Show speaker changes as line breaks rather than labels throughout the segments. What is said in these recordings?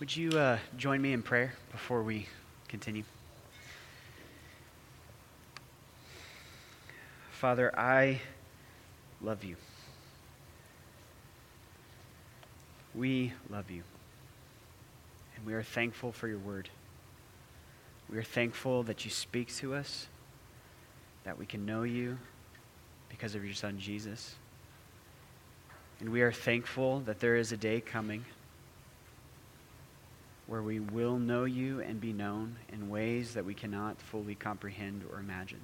Would you uh, join me in prayer before we continue? Father, I love you. We love you. And we are thankful for your word. We are thankful that you speak to us, that we can know you because of your son Jesus. And we are thankful that there is a day coming where we will know you and be known in ways that we cannot fully comprehend or imagine.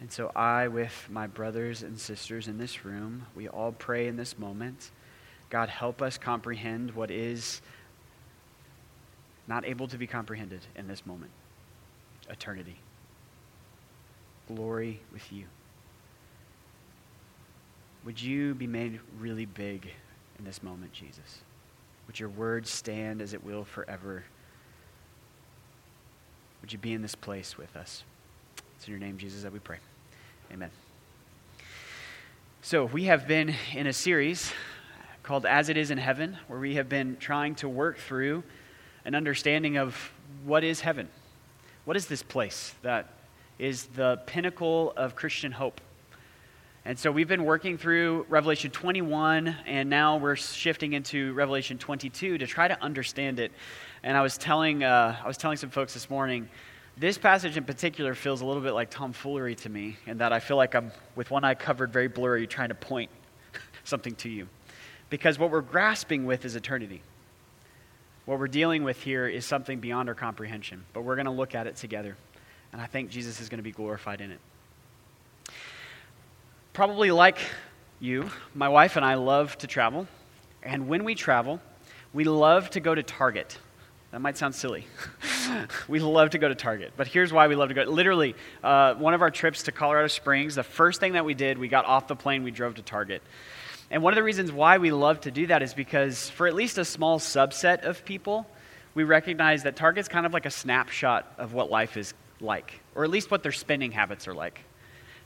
And so, I, with my brothers and sisters in this room, we all pray in this moment God, help us comprehend what is not able to be comprehended in this moment eternity, glory with you. Would you be made really big in this moment, Jesus? Would your word stand as it will forever? Would you be in this place with us? It's in your name, Jesus, that we pray. Amen. So, we have been in a series called As It Is in Heaven, where we have been trying to work through an understanding of what is heaven. What is this place that is the pinnacle of Christian hope? And so we've been working through Revelation 21, and now we're shifting into Revelation 22 to try to understand it. And I was telling, uh, I was telling some folks this morning, this passage in particular feels a little bit like tomfoolery to me, in that I feel like I'm, with one eye covered, very blurry, trying to point something to you. Because what we're grasping with is eternity. What we're dealing with here is something beyond our comprehension, but we're going to look at it together. And I think Jesus is going to be glorified in it. Probably like you, my wife and I love to travel. And when we travel, we love to go to Target. That might sound silly. we love to go to Target. But here's why we love to go. Literally, uh, one of our trips to Colorado Springs, the first thing that we did, we got off the plane, we drove to Target. And one of the reasons why we love to do that is because for at least a small subset of people, we recognize that Target's kind of like a snapshot of what life is like, or at least what their spending habits are like.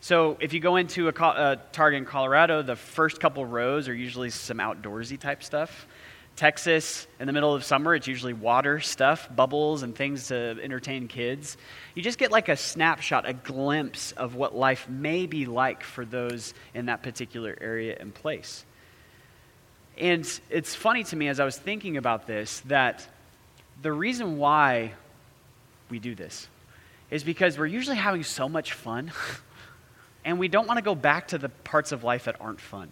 So if you go into a, a uh, Target in Colorado, the first couple rows are usually some outdoorsy type stuff. Texas, in the middle of summer, it's usually water stuff, bubbles, and things to entertain kids. You just get like a snapshot, a glimpse of what life may be like for those in that particular area and place. And it's funny to me as I was thinking about this that the reason why we do this is because we're usually having so much fun and we don't want to go back to the parts of life that aren't fun.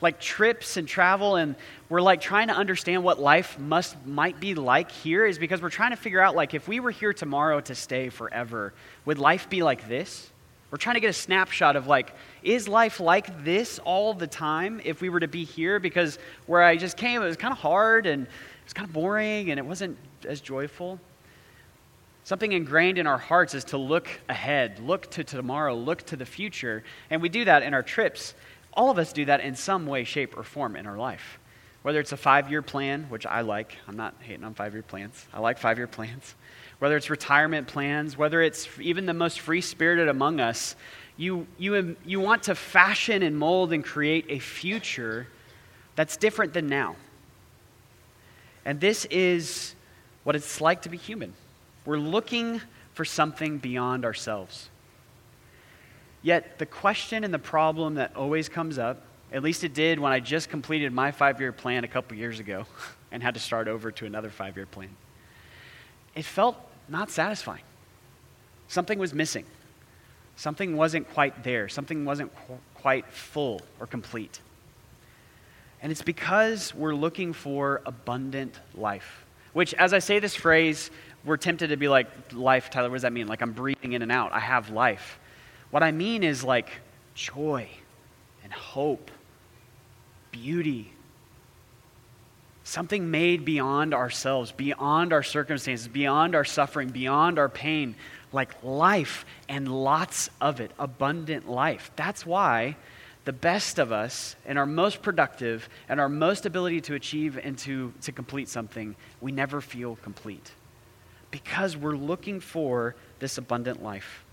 Like trips and travel and we're like trying to understand what life must might be like here is because we're trying to figure out like if we were here tomorrow to stay forever would life be like this? We're trying to get a snapshot of like is life like this all the time if we were to be here? Because where i just came it was kind of hard and it was kind of boring and it wasn't as joyful Something ingrained in our hearts is to look ahead, look to tomorrow, look to the future. And we do that in our trips all of us do that in some way, shape, or form in our life. Whether it's a five year plan, which I like, I'm not hating on five year plans, I like five year plans. Whether it's retirement plans, whether it's even the most free spirited among us, you, you, you want to fashion and mold and create a future that's different than now. And this is what it's like to be human. We're looking for something beyond ourselves. Yet, the question and the problem that always comes up, at least it did when I just completed my five year plan a couple years ago and had to start over to another five year plan, it felt not satisfying. Something was missing. Something wasn't quite there. Something wasn't qu- quite full or complete. And it's because we're looking for abundant life. Which, as I say this phrase, we're tempted to be like, life, Tyler, what does that mean? Like I'm breathing in and out. I have life. What I mean is like joy and hope, beauty, something made beyond ourselves, beyond our circumstances, beyond our suffering, beyond our pain, like life and lots of it, abundant life. That's why the best of us and our most productive and our most ability to achieve and to, to complete something, we never feel complete because we're looking for this abundant life.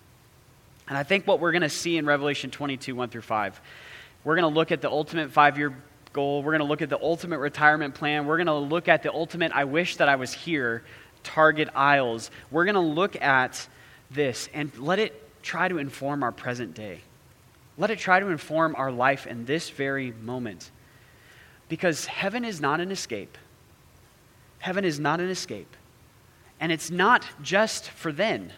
And I think what we're going to see in Revelation 22, 1 through 5, we're going to look at the ultimate five year goal. We're going to look at the ultimate retirement plan. We're going to look at the ultimate, I wish that I was here, target aisles. We're going to look at this and let it try to inform our present day. Let it try to inform our life in this very moment. Because heaven is not an escape. Heaven is not an escape. And it's not just for then.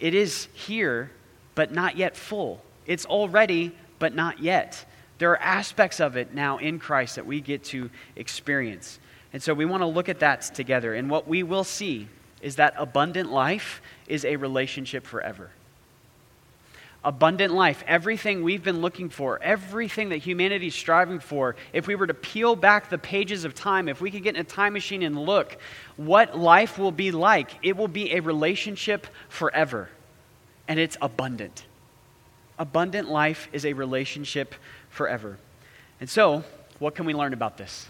It is here, but not yet full. It's already, but not yet. There are aspects of it now in Christ that we get to experience. And so we want to look at that together. And what we will see is that abundant life is a relationship forever abundant life, everything we've been looking for, everything that humanity is striving for, if we were to peel back the pages of time, if we could get in a time machine and look what life will be like, it will be a relationship forever. And it's abundant. Abundant life is a relationship forever. And so, what can we learn about this?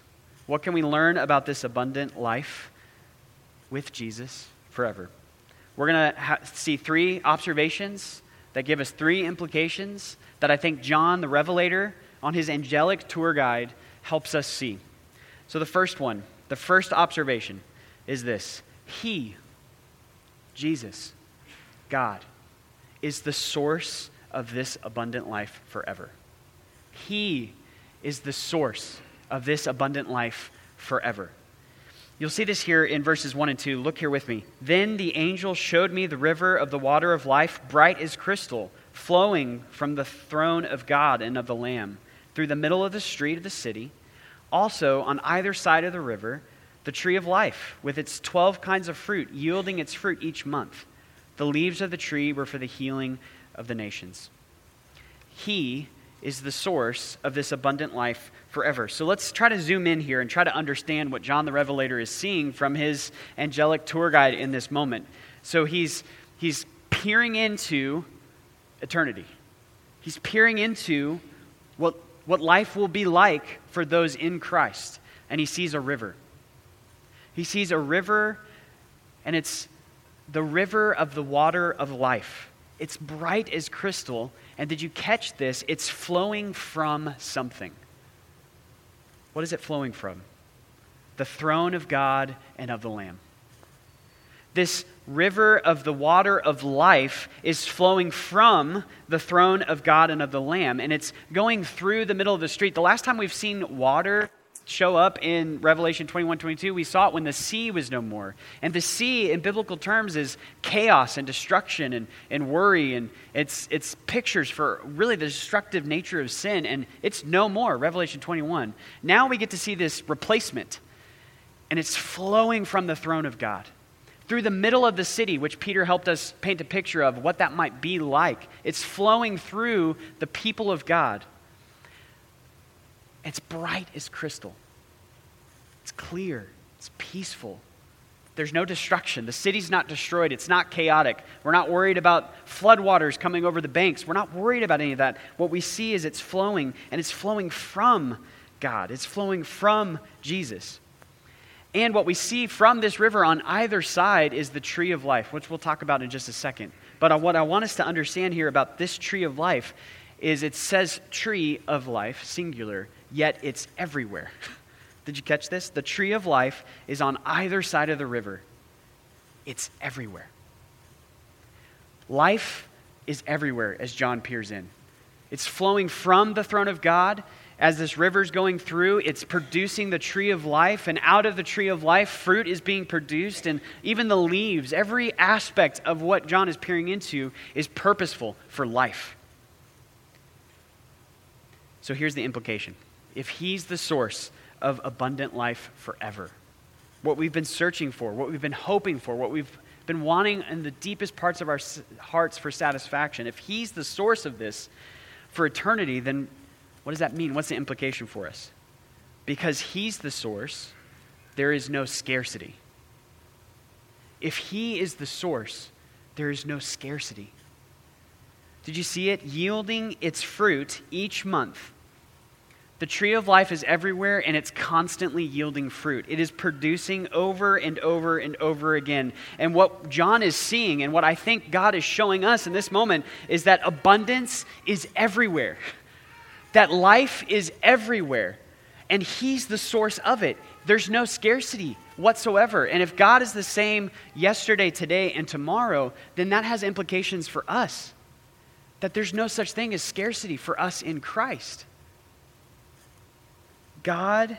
What can we learn about this abundant life with Jesus forever? We're going to ha- see three observations that give us three implications that I think John the Revelator on his angelic tour guide helps us see. So, the first one, the first observation is this He, Jesus, God, is the source of this abundant life forever. He is the source of this abundant life forever. You'll see this here in verses 1 and 2. Look here with me. Then the angel showed me the river of the water of life, bright as crystal, flowing from the throne of God and of the Lamb, through the middle of the street of the city. Also, on either side of the river, the tree of life, with its 12 kinds of fruit, yielding its fruit each month. The leaves of the tree were for the healing of the nations. He is the source of this abundant life forever. So let's try to zoom in here and try to understand what John the Revelator is seeing from his angelic tour guide in this moment. So he's, he's peering into eternity, he's peering into what, what life will be like for those in Christ. And he sees a river. He sees a river, and it's the river of the water of life. It's bright as crystal. And did you catch this? It's flowing from something. What is it flowing from? The throne of God and of the Lamb. This river of the water of life is flowing from the throne of God and of the Lamb, and it's going through the middle of the street. The last time we've seen water show up in Revelation 21 22. We saw it when the sea was no more. And the sea, in biblical terms, is chaos and destruction and, and worry. And it's, it's pictures for really the destructive nature of sin. And it's no more, Revelation 21. Now we get to see this replacement. And it's flowing from the throne of God. Through the middle of the city, which Peter helped us paint a picture of what that might be like. It's flowing through the people of God. It's bright as crystal. It's clear. It's peaceful. There's no destruction. The city's not destroyed. It's not chaotic. We're not worried about floodwaters coming over the banks. We're not worried about any of that. What we see is it's flowing, and it's flowing from God, it's flowing from Jesus. And what we see from this river on either side is the tree of life, which we'll talk about in just a second. But what I want us to understand here about this tree of life is it says tree of life, singular, yet it's everywhere. Did you catch this? The tree of life is on either side of the river, it's everywhere. Life is everywhere as John peers in. It's flowing from the throne of God. As this river's going through, it's producing the tree of life, and out of the tree of life, fruit is being produced, and even the leaves, every aspect of what John is peering into is purposeful for life. So here's the implication if he's the source of abundant life forever, what we've been searching for, what we've been hoping for, what we've been wanting in the deepest parts of our hearts for satisfaction, if he's the source of this for eternity, then what does that mean? What's the implication for us? Because he's the source, there is no scarcity. If he is the source, there is no scarcity. Did you see it? Yielding its fruit each month the tree of life is everywhere and it's constantly yielding fruit. It is producing over and over and over again. And what John is seeing and what I think God is showing us in this moment is that abundance is everywhere. that life is everywhere and He's the source of it. There's no scarcity whatsoever. And if God is the same yesterday, today, and tomorrow, then that has implications for us. That there's no such thing as scarcity for us in Christ. God's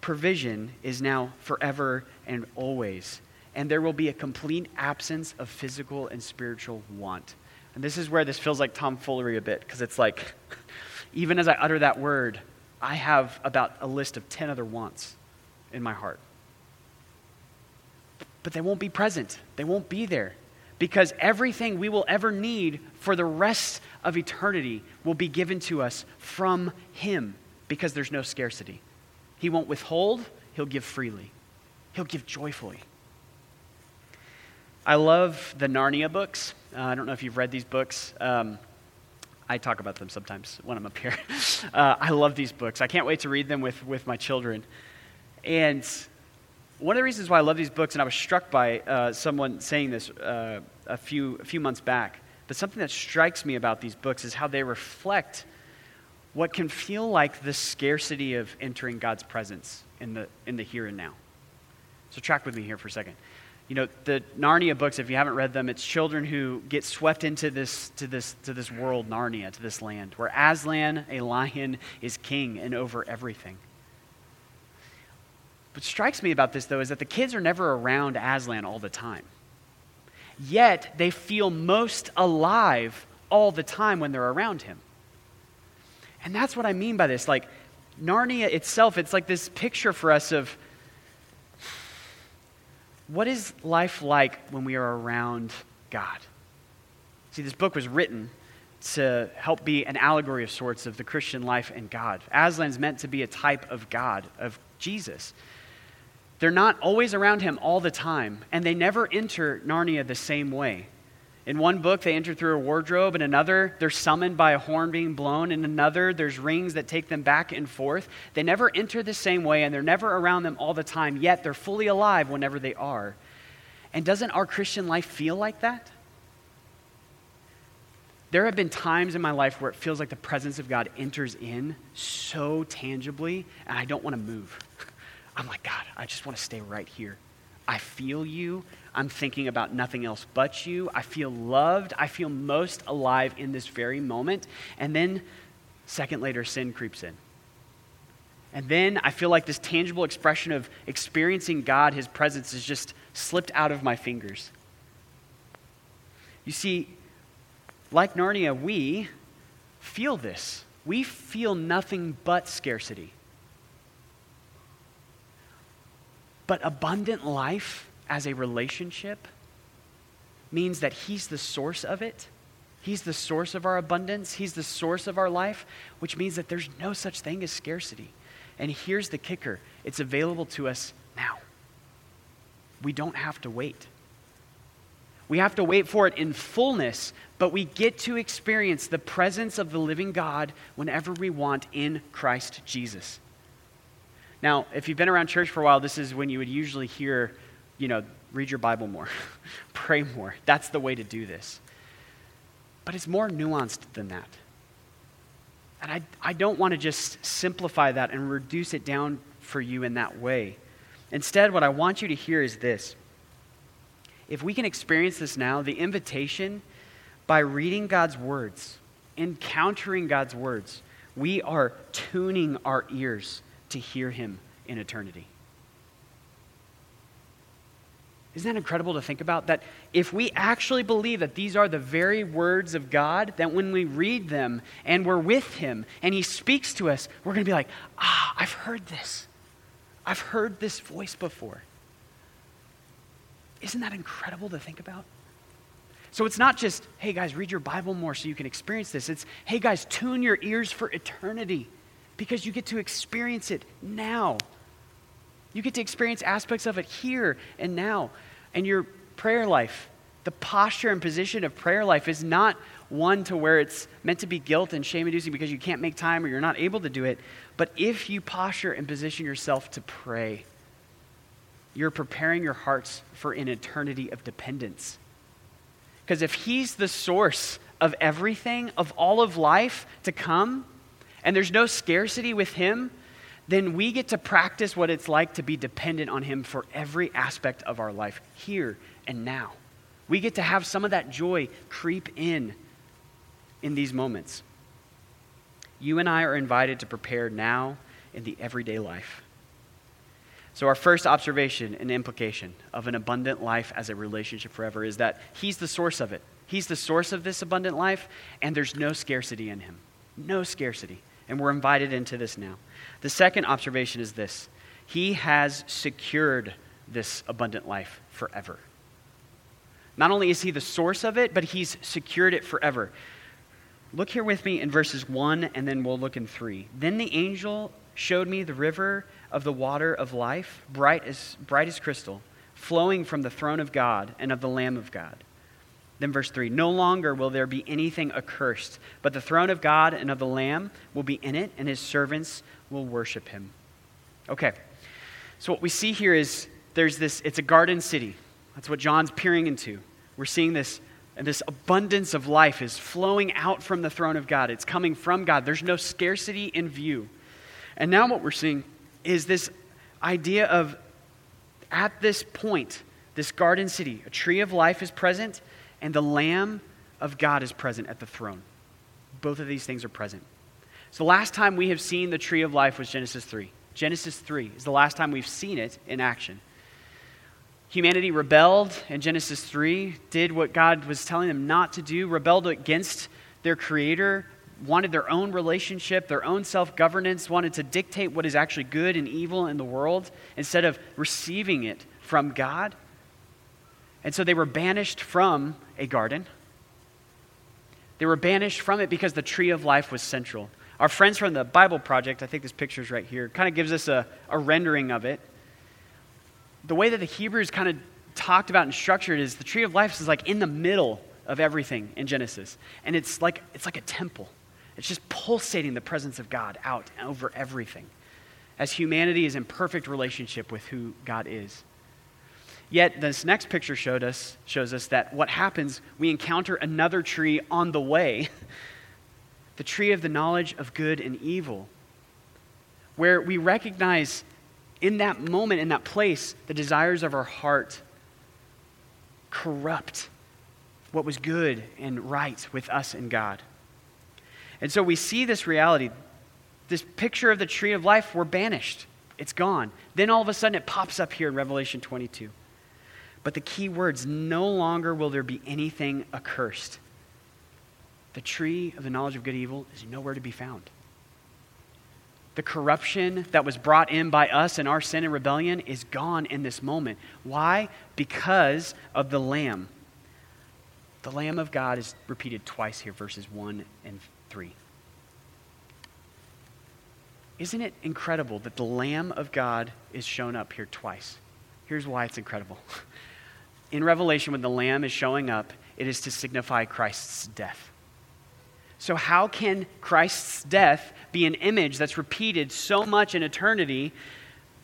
provision is now forever and always. And there will be a complete absence of physical and spiritual want. And this is where this feels like tomfoolery a bit, because it's like, even as I utter that word, I have about a list of 10 other wants in my heart. But they won't be present, they won't be there. Because everything we will ever need for the rest of eternity will be given to us from Him because there's no scarcity. He won't withhold, He'll give freely, He'll give joyfully. I love the Narnia books. Uh, I don't know if you've read these books. Um, I talk about them sometimes when I'm up here. Uh, I love these books. I can't wait to read them with, with my children. And one of the reasons why I love these books, and I was struck by uh, someone saying this uh, a, few, a few months back, but something that strikes me about these books is how they reflect what can feel like the scarcity of entering God's presence in the, in the here and now. So, track with me here for a second. You know, the Narnia books, if you haven't read them, it's children who get swept into this, to, this, to this world, Narnia, to this land, where Aslan, a lion, is king and over everything. What strikes me about this, though, is that the kids are never around Aslan all the time. Yet, they feel most alive all the time when they're around him. And that's what I mean by this. Like, Narnia itself, it's like this picture for us of what is life like when we are around God? See, this book was written to help be an allegory of sorts of the Christian life and God. Aslan's meant to be a type of God, of Jesus. They're not always around him all the time, and they never enter Narnia the same way. In one book, they enter through a wardrobe. In another, they're summoned by a horn being blown. In another, there's rings that take them back and forth. They never enter the same way, and they're never around them all the time, yet they're fully alive whenever they are. And doesn't our Christian life feel like that? There have been times in my life where it feels like the presence of God enters in so tangibly, and I don't want to move. I'm like, God, I just want to stay right here. I feel you. I'm thinking about nothing else but you. I feel loved. I feel most alive in this very moment. And then, second later, sin creeps in. And then I feel like this tangible expression of experiencing God, His presence, has just slipped out of my fingers. You see, like Narnia, we feel this. We feel nothing but scarcity. But abundant life as a relationship means that He's the source of it. He's the source of our abundance. He's the source of our life, which means that there's no such thing as scarcity. And here's the kicker it's available to us now. We don't have to wait. We have to wait for it in fullness, but we get to experience the presence of the living God whenever we want in Christ Jesus. Now, if you've been around church for a while, this is when you would usually hear, you know, read your Bible more, pray more. That's the way to do this. But it's more nuanced than that. And I, I don't want to just simplify that and reduce it down for you in that way. Instead, what I want you to hear is this. If we can experience this now, the invitation by reading God's words, encountering God's words, we are tuning our ears to hear him in eternity. Isn't that incredible to think about? That if we actually believe that these are the very words of God, that when we read them and we're with Him and He speaks to us, we're going to be like, ah, I've heard this. I've heard this voice before. Isn't that incredible to think about? So it's not just, hey guys, read your Bible more so you can experience this. It's, hey guys, tune your ears for eternity because you get to experience it now. You get to experience aspects of it here and now. And your prayer life, the posture and position of prayer life is not one to where it's meant to be guilt and shame inducing because you can't make time or you're not able to do it. But if you posture and position yourself to pray, you're preparing your hearts for an eternity of dependence. Because if He's the source of everything, of all of life to come, and there's no scarcity with Him, then we get to practice what it's like to be dependent on Him for every aspect of our life, here and now. We get to have some of that joy creep in in these moments. You and I are invited to prepare now in the everyday life. So, our first observation and implication of an abundant life as a relationship forever is that He's the source of it. He's the source of this abundant life, and there's no scarcity in Him. No scarcity. And we're invited into this now. The second observation is this He has secured this abundant life forever. Not only is He the source of it, but He's secured it forever. Look here with me in verses 1, and then we'll look in 3. Then the angel showed me the river of the water of life, bright as, bright as crystal, flowing from the throne of God and of the Lamb of God. Then, verse 3 No longer will there be anything accursed, but the throne of God and of the Lamb will be in it, and his servants will worship him. Okay, so what we see here is there's this, it's a garden city. That's what John's peering into. We're seeing this and this abundance of life is flowing out from the throne of God. It's coming from God. There's no scarcity in view. And now what we're seeing is this idea of at this point, this garden city, a tree of life is present, and the Lamb of God is present at the throne. Both of these things are present. So, the last time we have seen the tree of life was Genesis 3. Genesis 3 is the last time we've seen it in action. Humanity rebelled in Genesis 3, did what God was telling them not to do, rebelled against their Creator, wanted their own relationship, their own self governance, wanted to dictate what is actually good and evil in the world instead of receiving it from God. And so they were banished from a garden. They were banished from it because the tree of life was central. Our friends from the Bible Project, I think this picture is right here, kind of gives us a, a rendering of it. The way that the Hebrews kind of talked about and structured is the tree of life is like in the middle of everything in Genesis. And it's like, it's like a temple. It's just pulsating the presence of God out over everything as humanity is in perfect relationship with who God is. Yet this next picture showed us, shows us that what happens, we encounter another tree on the way, the tree of the knowledge of good and evil, where we recognize in that moment, in that place, the desires of our heart corrupt what was good and right with us and God. And so we see this reality, this picture of the tree of life, we're banished. It's gone. Then all of a sudden it pops up here in Revelation 22. But the key words no longer will there be anything accursed. The tree of the knowledge of good and evil is nowhere to be found. The corruption that was brought in by us and our sin and rebellion is gone in this moment. Why? Because of the Lamb. The Lamb of God is repeated twice here, verses 1 and 3. Isn't it incredible that the Lamb of God is shown up here twice? Here's why it's incredible. In Revelation, when the Lamb is showing up, it is to signify Christ's death. So, how can Christ's death be an image that's repeated so much in eternity?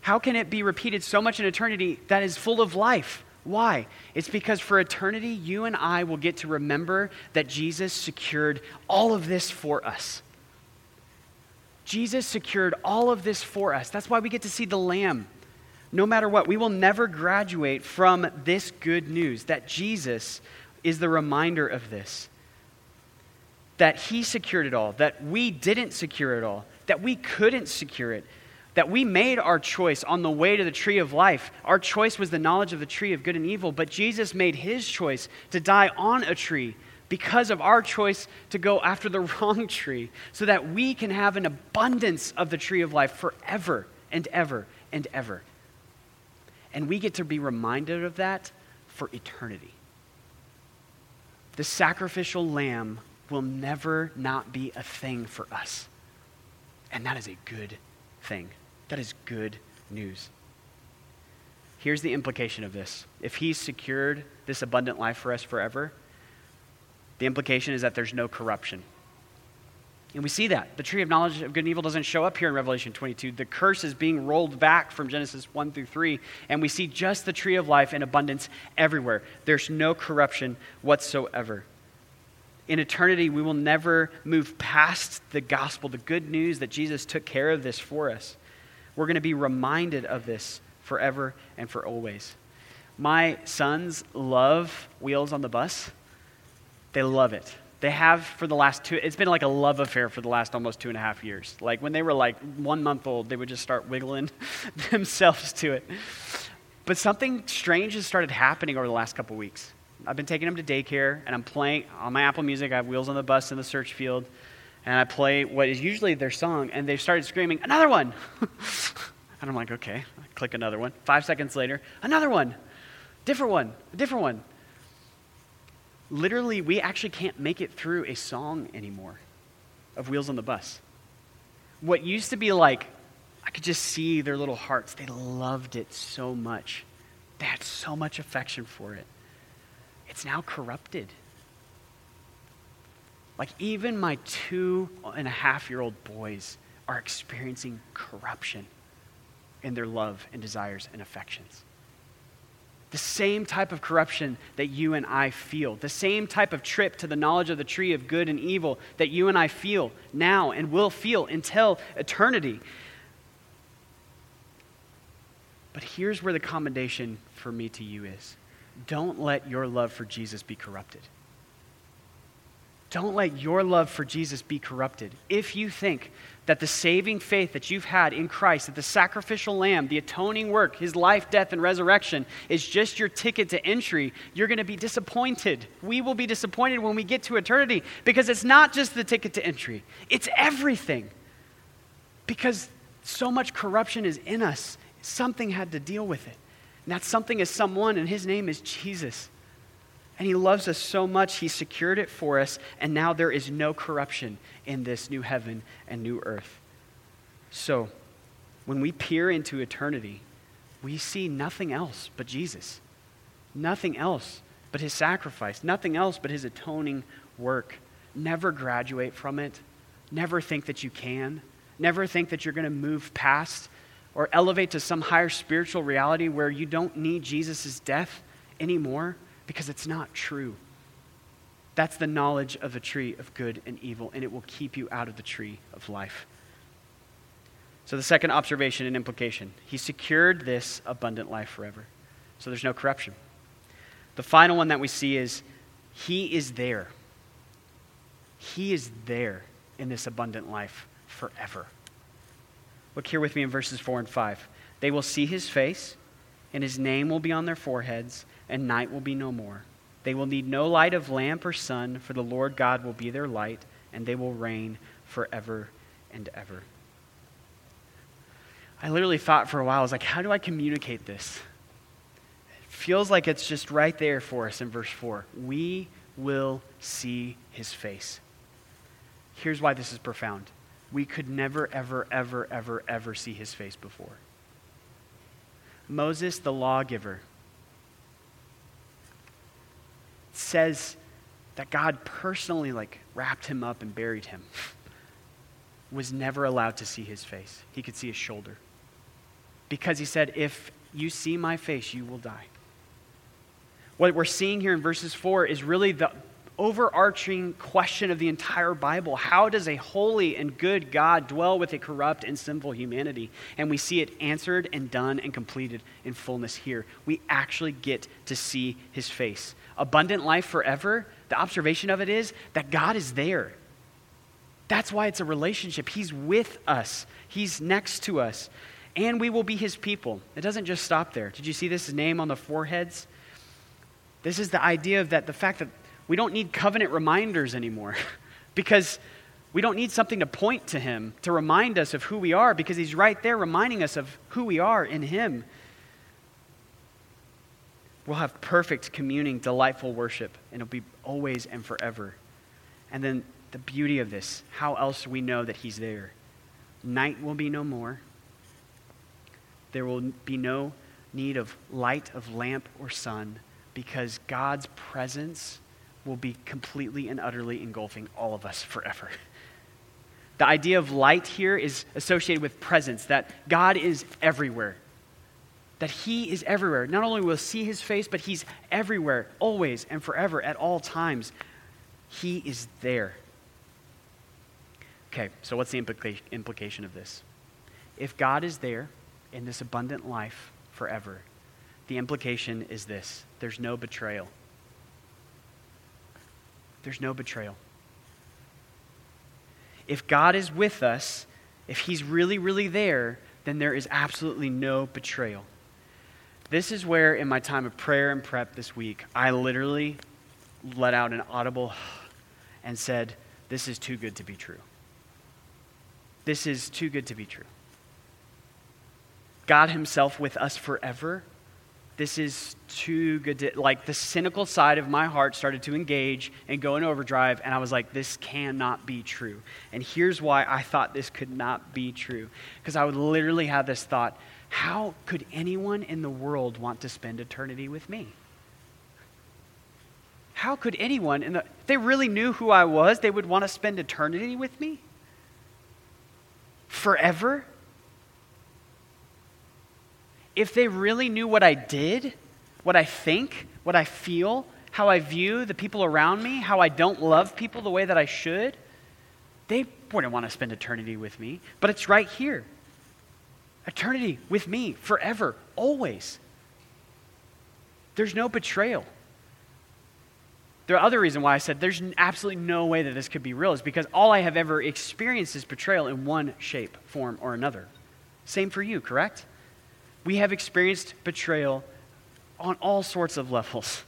How can it be repeated so much in eternity that is full of life? Why? It's because for eternity, you and I will get to remember that Jesus secured all of this for us. Jesus secured all of this for us. That's why we get to see the Lamb. No matter what, we will never graduate from this good news that Jesus is the reminder of this. That He secured it all, that we didn't secure it all, that we couldn't secure it, that we made our choice on the way to the tree of life. Our choice was the knowledge of the tree of good and evil, but Jesus made his choice to die on a tree because of our choice to go after the wrong tree, so that we can have an abundance of the tree of life forever and ever and ever. And we get to be reminded of that for eternity. The sacrificial lamb will never not be a thing for us. And that is a good thing. That is good news. Here's the implication of this if He's secured this abundant life for us forever, the implication is that there's no corruption. And we see that. The tree of knowledge of good and evil doesn't show up here in Revelation 22. The curse is being rolled back from Genesis 1 through 3, and we see just the tree of life in abundance everywhere. There's no corruption whatsoever. in eternity, we will never move past the gospel, the good news that Jesus took care of this for us. We're going to be reminded of this forever and for always. My sons love Wheels on the Bus. They love it. They have for the last two, it's been like a love affair for the last almost two and a half years. Like when they were like one month old, they would just start wiggling themselves to it. But something strange has started happening over the last couple weeks. I've been taking them to daycare, and I'm playing on my Apple Music. I have Wheels on the Bus in the search field, and I play what is usually their song, and they've started screaming, Another one! and I'm like, Okay, I click another one. Five seconds later, another one, different one, different one literally, we actually can't make it through a song anymore of Wheels on the Bus. What used to be like, I could just see their little hearts. They loved it so much. They had so much affection for it. It's now corrupted. Like, even my two and a half year old boys are experiencing corruption in their love and desires and affections. The same type of corruption that you and I feel. The same type of trip to the knowledge of the tree of good and evil that you and I feel now and will feel until eternity. But here's where the commendation for me to you is don't let your love for Jesus be corrupted. Don't let your love for Jesus be corrupted. If you think that the saving faith that you've had in Christ, that the sacrificial lamb, the atoning work, his life, death, and resurrection is just your ticket to entry, you're going to be disappointed. We will be disappointed when we get to eternity because it's not just the ticket to entry, it's everything. Because so much corruption is in us, something had to deal with it. And that something is someone, and his name is Jesus. And he loves us so much, he secured it for us, and now there is no corruption in this new heaven and new earth. So, when we peer into eternity, we see nothing else but Jesus. Nothing else but his sacrifice. Nothing else but his atoning work. Never graduate from it. Never think that you can. Never think that you're going to move past or elevate to some higher spiritual reality where you don't need Jesus' death anymore because it's not true. That's the knowledge of the tree of good and evil, and it will keep you out of the tree of life. So, the second observation and implication He secured this abundant life forever. So, there's no corruption. The final one that we see is He is there. He is there in this abundant life forever. Look here with me in verses 4 and 5. They will see His face, and His name will be on their foreheads and night will be no more. They will need no light of lamp or sun, for the Lord God will be their light, and they will reign forever and ever. I literally thought for a while, I was like, how do I communicate this? It feels like it's just right there for us in verse 4. We will see his face. Here's why this is profound. We could never, ever, ever, ever, ever see his face before. Moses, the lawgiver, says that God personally like wrapped him up and buried him was never allowed to see his face. He could see his shoulder. Because he said, If you see my face, you will die. What we're seeing here in verses 4 is really the overarching question of the entire Bible. How does a holy and good God dwell with a corrupt and sinful humanity? And we see it answered and done and completed in fullness here. We actually get to see his face abundant life forever, the observation of it is that God is there. That's why it's a relationship. He's with us, He's next to us, and we will be His people. It doesn't just stop there. Did you see this name on the foreheads? This is the idea of that the fact that we don't need covenant reminders anymore because we don't need something to point to Him to remind us of who we are because He's right there reminding us of who we are in Him. We'll have perfect communing, delightful worship, and it'll be always and forever. And then the beauty of this how else we know that He's there? Night will be no more. There will be no need of light of lamp or sun because God's presence will be completely and utterly engulfing all of us forever. The idea of light here is associated with presence, that God is everywhere that He is everywhere. Not only will see His face, but He's everywhere, always and forever, at all times. He is there. Okay, so what's the implica- implication of this? If God is there in this abundant life forever, the implication is this there's no betrayal. There's no betrayal. If God is with us, if He's really, really there, then there is absolutely no betrayal. This is where, in my time of prayer and prep this week, I literally let out an audible and said, This is too good to be true. This is too good to be true. God Himself with us forever. This is too good to, like, the cynical side of my heart started to engage and go in overdrive, and I was like, this cannot be true. And here's why I thought this could not be true. Because I would literally have this thought how could anyone in the world want to spend eternity with me? How could anyone, in the, if they really knew who I was, they would want to spend eternity with me? Forever? If they really knew what I did, what I think, what I feel, how I view the people around me, how I don't love people the way that I should, they wouldn't want to spend eternity with me. But it's right here eternity with me forever, always. There's no betrayal. The other reason why I said there's absolutely no way that this could be real is because all I have ever experienced is betrayal in one shape, form, or another. Same for you, correct? We have experienced betrayal on all sorts of levels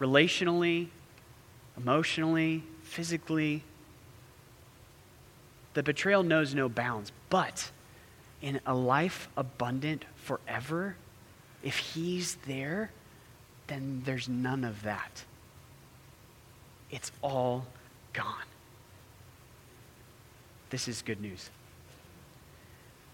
relationally, emotionally, physically. The betrayal knows no bounds. But in a life abundant forever, if He's there, then there's none of that. It's all gone. This is good news.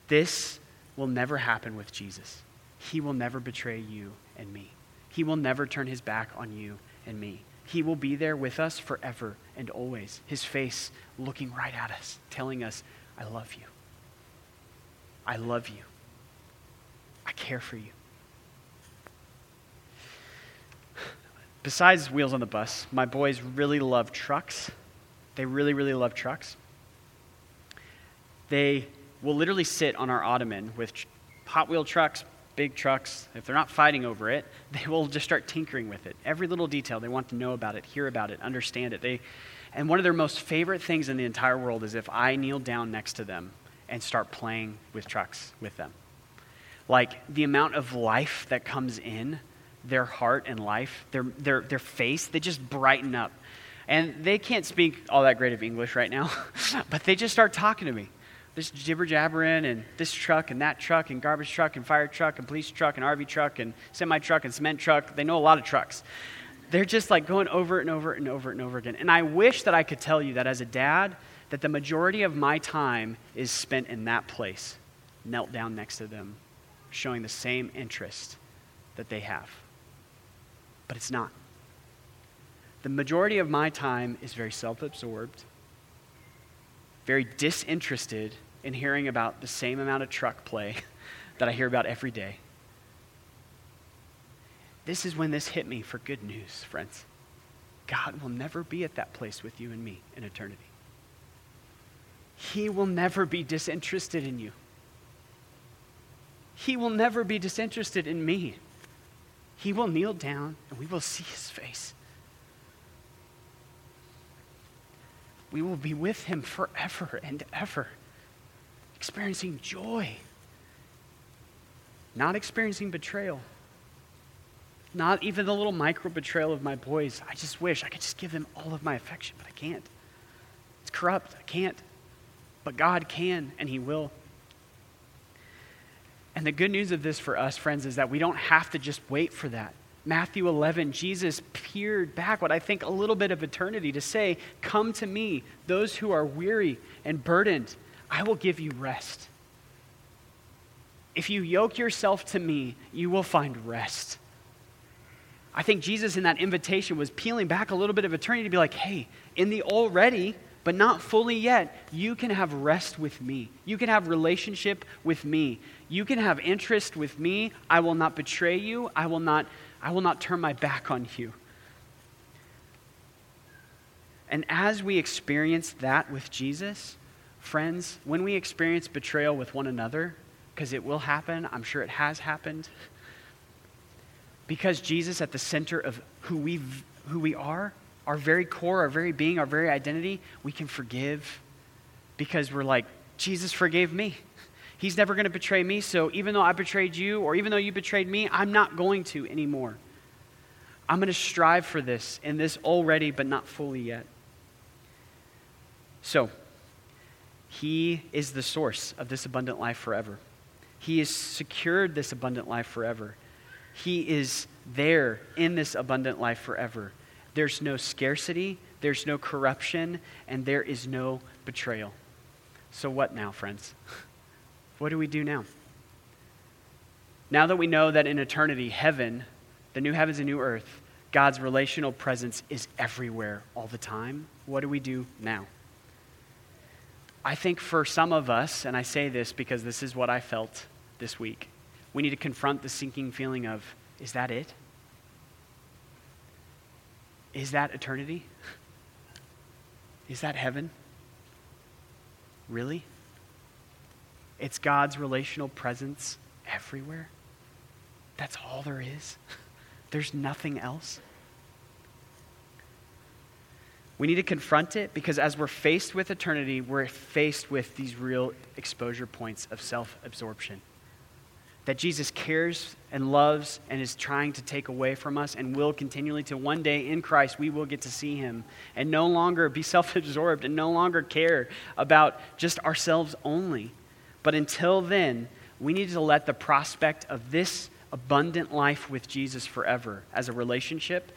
This will never happen with Jesus. He will never betray you and me. He will never turn his back on you and me. He will be there with us forever and always, his face looking right at us, telling us, I love you. I love you. I care for you. Besides wheels on the bus, my boys really love trucks. They really, really love trucks. They will literally sit on our ottoman with Hot Wheel trucks, big trucks. If they're not fighting over it, they will just start tinkering with it. Every little detail, they want to know about it, hear about it, understand it. They, and one of their most favorite things in the entire world is if I kneel down next to them and start playing with trucks with them. Like the amount of life that comes in their heart and life, their, their, their face, they just brighten up. And they can't speak all that great of English right now, but they just start talking to me this jibber jabbering and this truck and that truck and garbage truck and fire truck and police truck and RV truck and semi truck and cement truck. They know a lot of trucks. They're just like going over and over and over and over again. And I wish that I could tell you that as a dad, that the majority of my time is spent in that place, knelt down next to them, showing the same interest that they have. But it's not. The majority of my time is very self absorbed, very disinterested in hearing about the same amount of truck play that I hear about every day. This is when this hit me for good news, friends. God will never be at that place with you and me in eternity. He will never be disinterested in you. He will never be disinterested in me. He will kneel down and we will see his face. We will be with him forever and ever experiencing joy, not experiencing betrayal, not even the little micro betrayal of my boys. I just wish I could just give them all of my affection, but I can't. It's corrupt. I can't. But God can, and He will. And the good news of this for us, friends, is that we don't have to just wait for that. Matthew 11, Jesus peered back what I think a little bit of eternity to say, Come to me, those who are weary and burdened, I will give you rest. If you yoke yourself to me, you will find rest. I think Jesus in that invitation was peeling back a little bit of eternity to be like, hey, in the already, but not fully yet, you can have rest with me. You can have relationship with me. You can have interest with me. I will not betray you. I will not, I will not turn my back on you. And as we experience that with Jesus, friends, when we experience betrayal with one another, because it will happen, I'm sure it has happened, because Jesus at the center of who we who we are, our very core, our very being, our very identity, we can forgive because we're like, Jesus forgave me. He's never going to betray me, so even though I betrayed you, or even though you betrayed me, I'm not going to anymore. I'm going to strive for this, and this already, but not fully yet. So, He is the source of this abundant life forever. He has secured this abundant life forever. He is there in this abundant life forever. There's no scarcity, there's no corruption, and there is no betrayal. So, what now, friends? What do we do now? Now that we know that in eternity, heaven, the new heavens and new earth, God's relational presence is everywhere all the time, what do we do now? I think for some of us, and I say this because this is what I felt this week, we need to confront the sinking feeling of, is that it? Is that eternity? Is that heaven? Really? It's God's relational presence everywhere. That's all there is. There's nothing else. We need to confront it because as we're faced with eternity, we're faced with these real exposure points of self absorption. That Jesus cares and loves and is trying to take away from us and will continually to one day in Christ we will get to see him and no longer be self absorbed and no longer care about just ourselves only. But until then, we need to let the prospect of this abundant life with Jesus forever as a relationship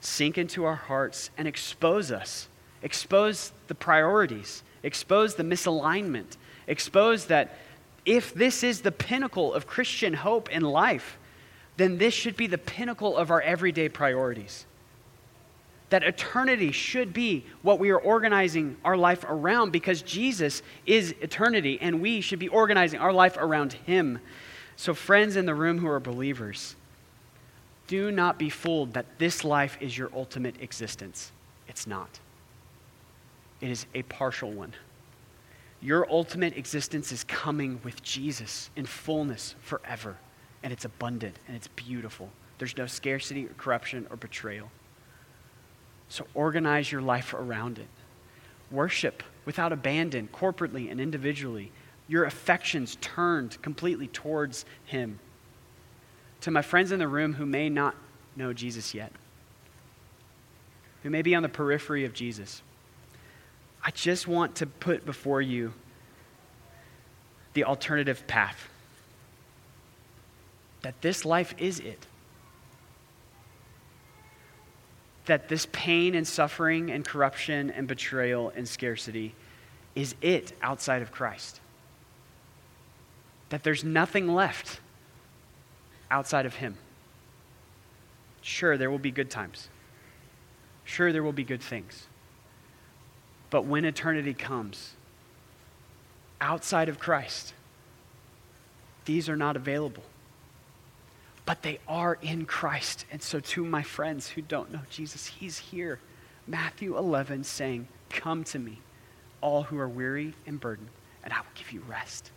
sink into our hearts and expose us. Expose the priorities, expose the misalignment, expose that if this is the pinnacle of Christian hope in life, then this should be the pinnacle of our everyday priorities that eternity should be what we are organizing our life around because Jesus is eternity and we should be organizing our life around Him. So, friends in the room who are believers, do not be fooled that this life is your ultimate existence. It's not, it is a partial one. Your ultimate existence is coming with Jesus in fullness forever, and it's abundant and it's beautiful. There's no scarcity or corruption or betrayal. So organize your life around it. Worship without abandon, corporately and individually. Your affections turned completely towards Him. To my friends in the room who may not know Jesus yet, who may be on the periphery of Jesus, I just want to put before you the alternative path. That this life is it. that this pain and suffering and corruption and betrayal and scarcity is it outside of Christ. That there's nothing left outside of Him. Sure, there will be good times. Sure, there will be good things. But when eternity comes, outside of Christ, these are not available but they are in Christ. And so, to my friends who don't know Jesus, He's here. Matthew 11 saying, Come to me, all who are weary and burdened, and I will give you rest.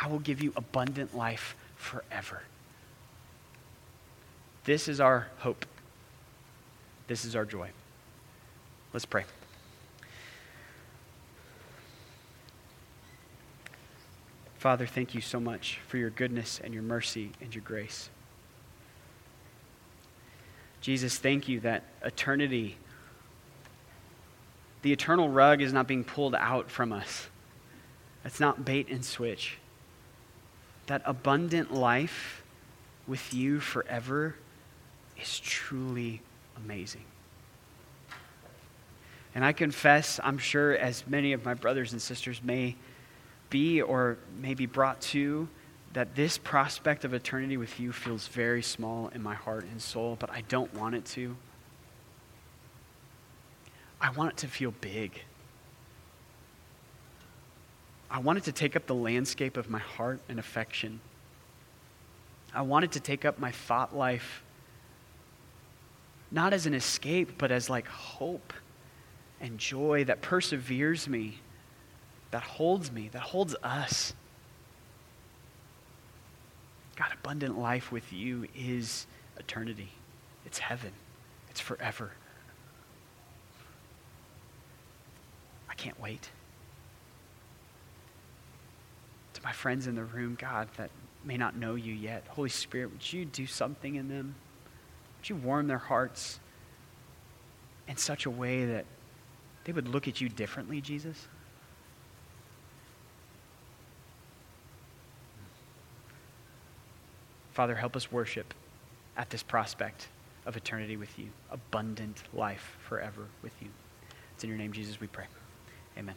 I will give you abundant life forever. This is our hope. This is our joy. Let's pray. Father, thank you so much for your goodness and your mercy and your grace. Jesus, thank you that eternity, the eternal rug is not being pulled out from us. It's not bait and switch. That abundant life with you forever is truly amazing. And I confess, I'm sure, as many of my brothers and sisters may be or maybe brought to that this prospect of eternity with you feels very small in my heart and soul, but I don't want it to. I want it to feel big. I want it to take up the landscape of my heart and affection. I want it to take up my thought life, not as an escape, but as like hope and joy that perseveres me, that holds me, that holds us. God, abundant life with you is eternity. It's heaven. It's forever. I can't wait. To my friends in the room, God, that may not know you yet, Holy Spirit, would you do something in them? Would you warm their hearts in such a way that they would look at you differently, Jesus? Father, help us worship at this prospect of eternity with you, abundant life forever with you. It's in your name, Jesus, we pray. Amen.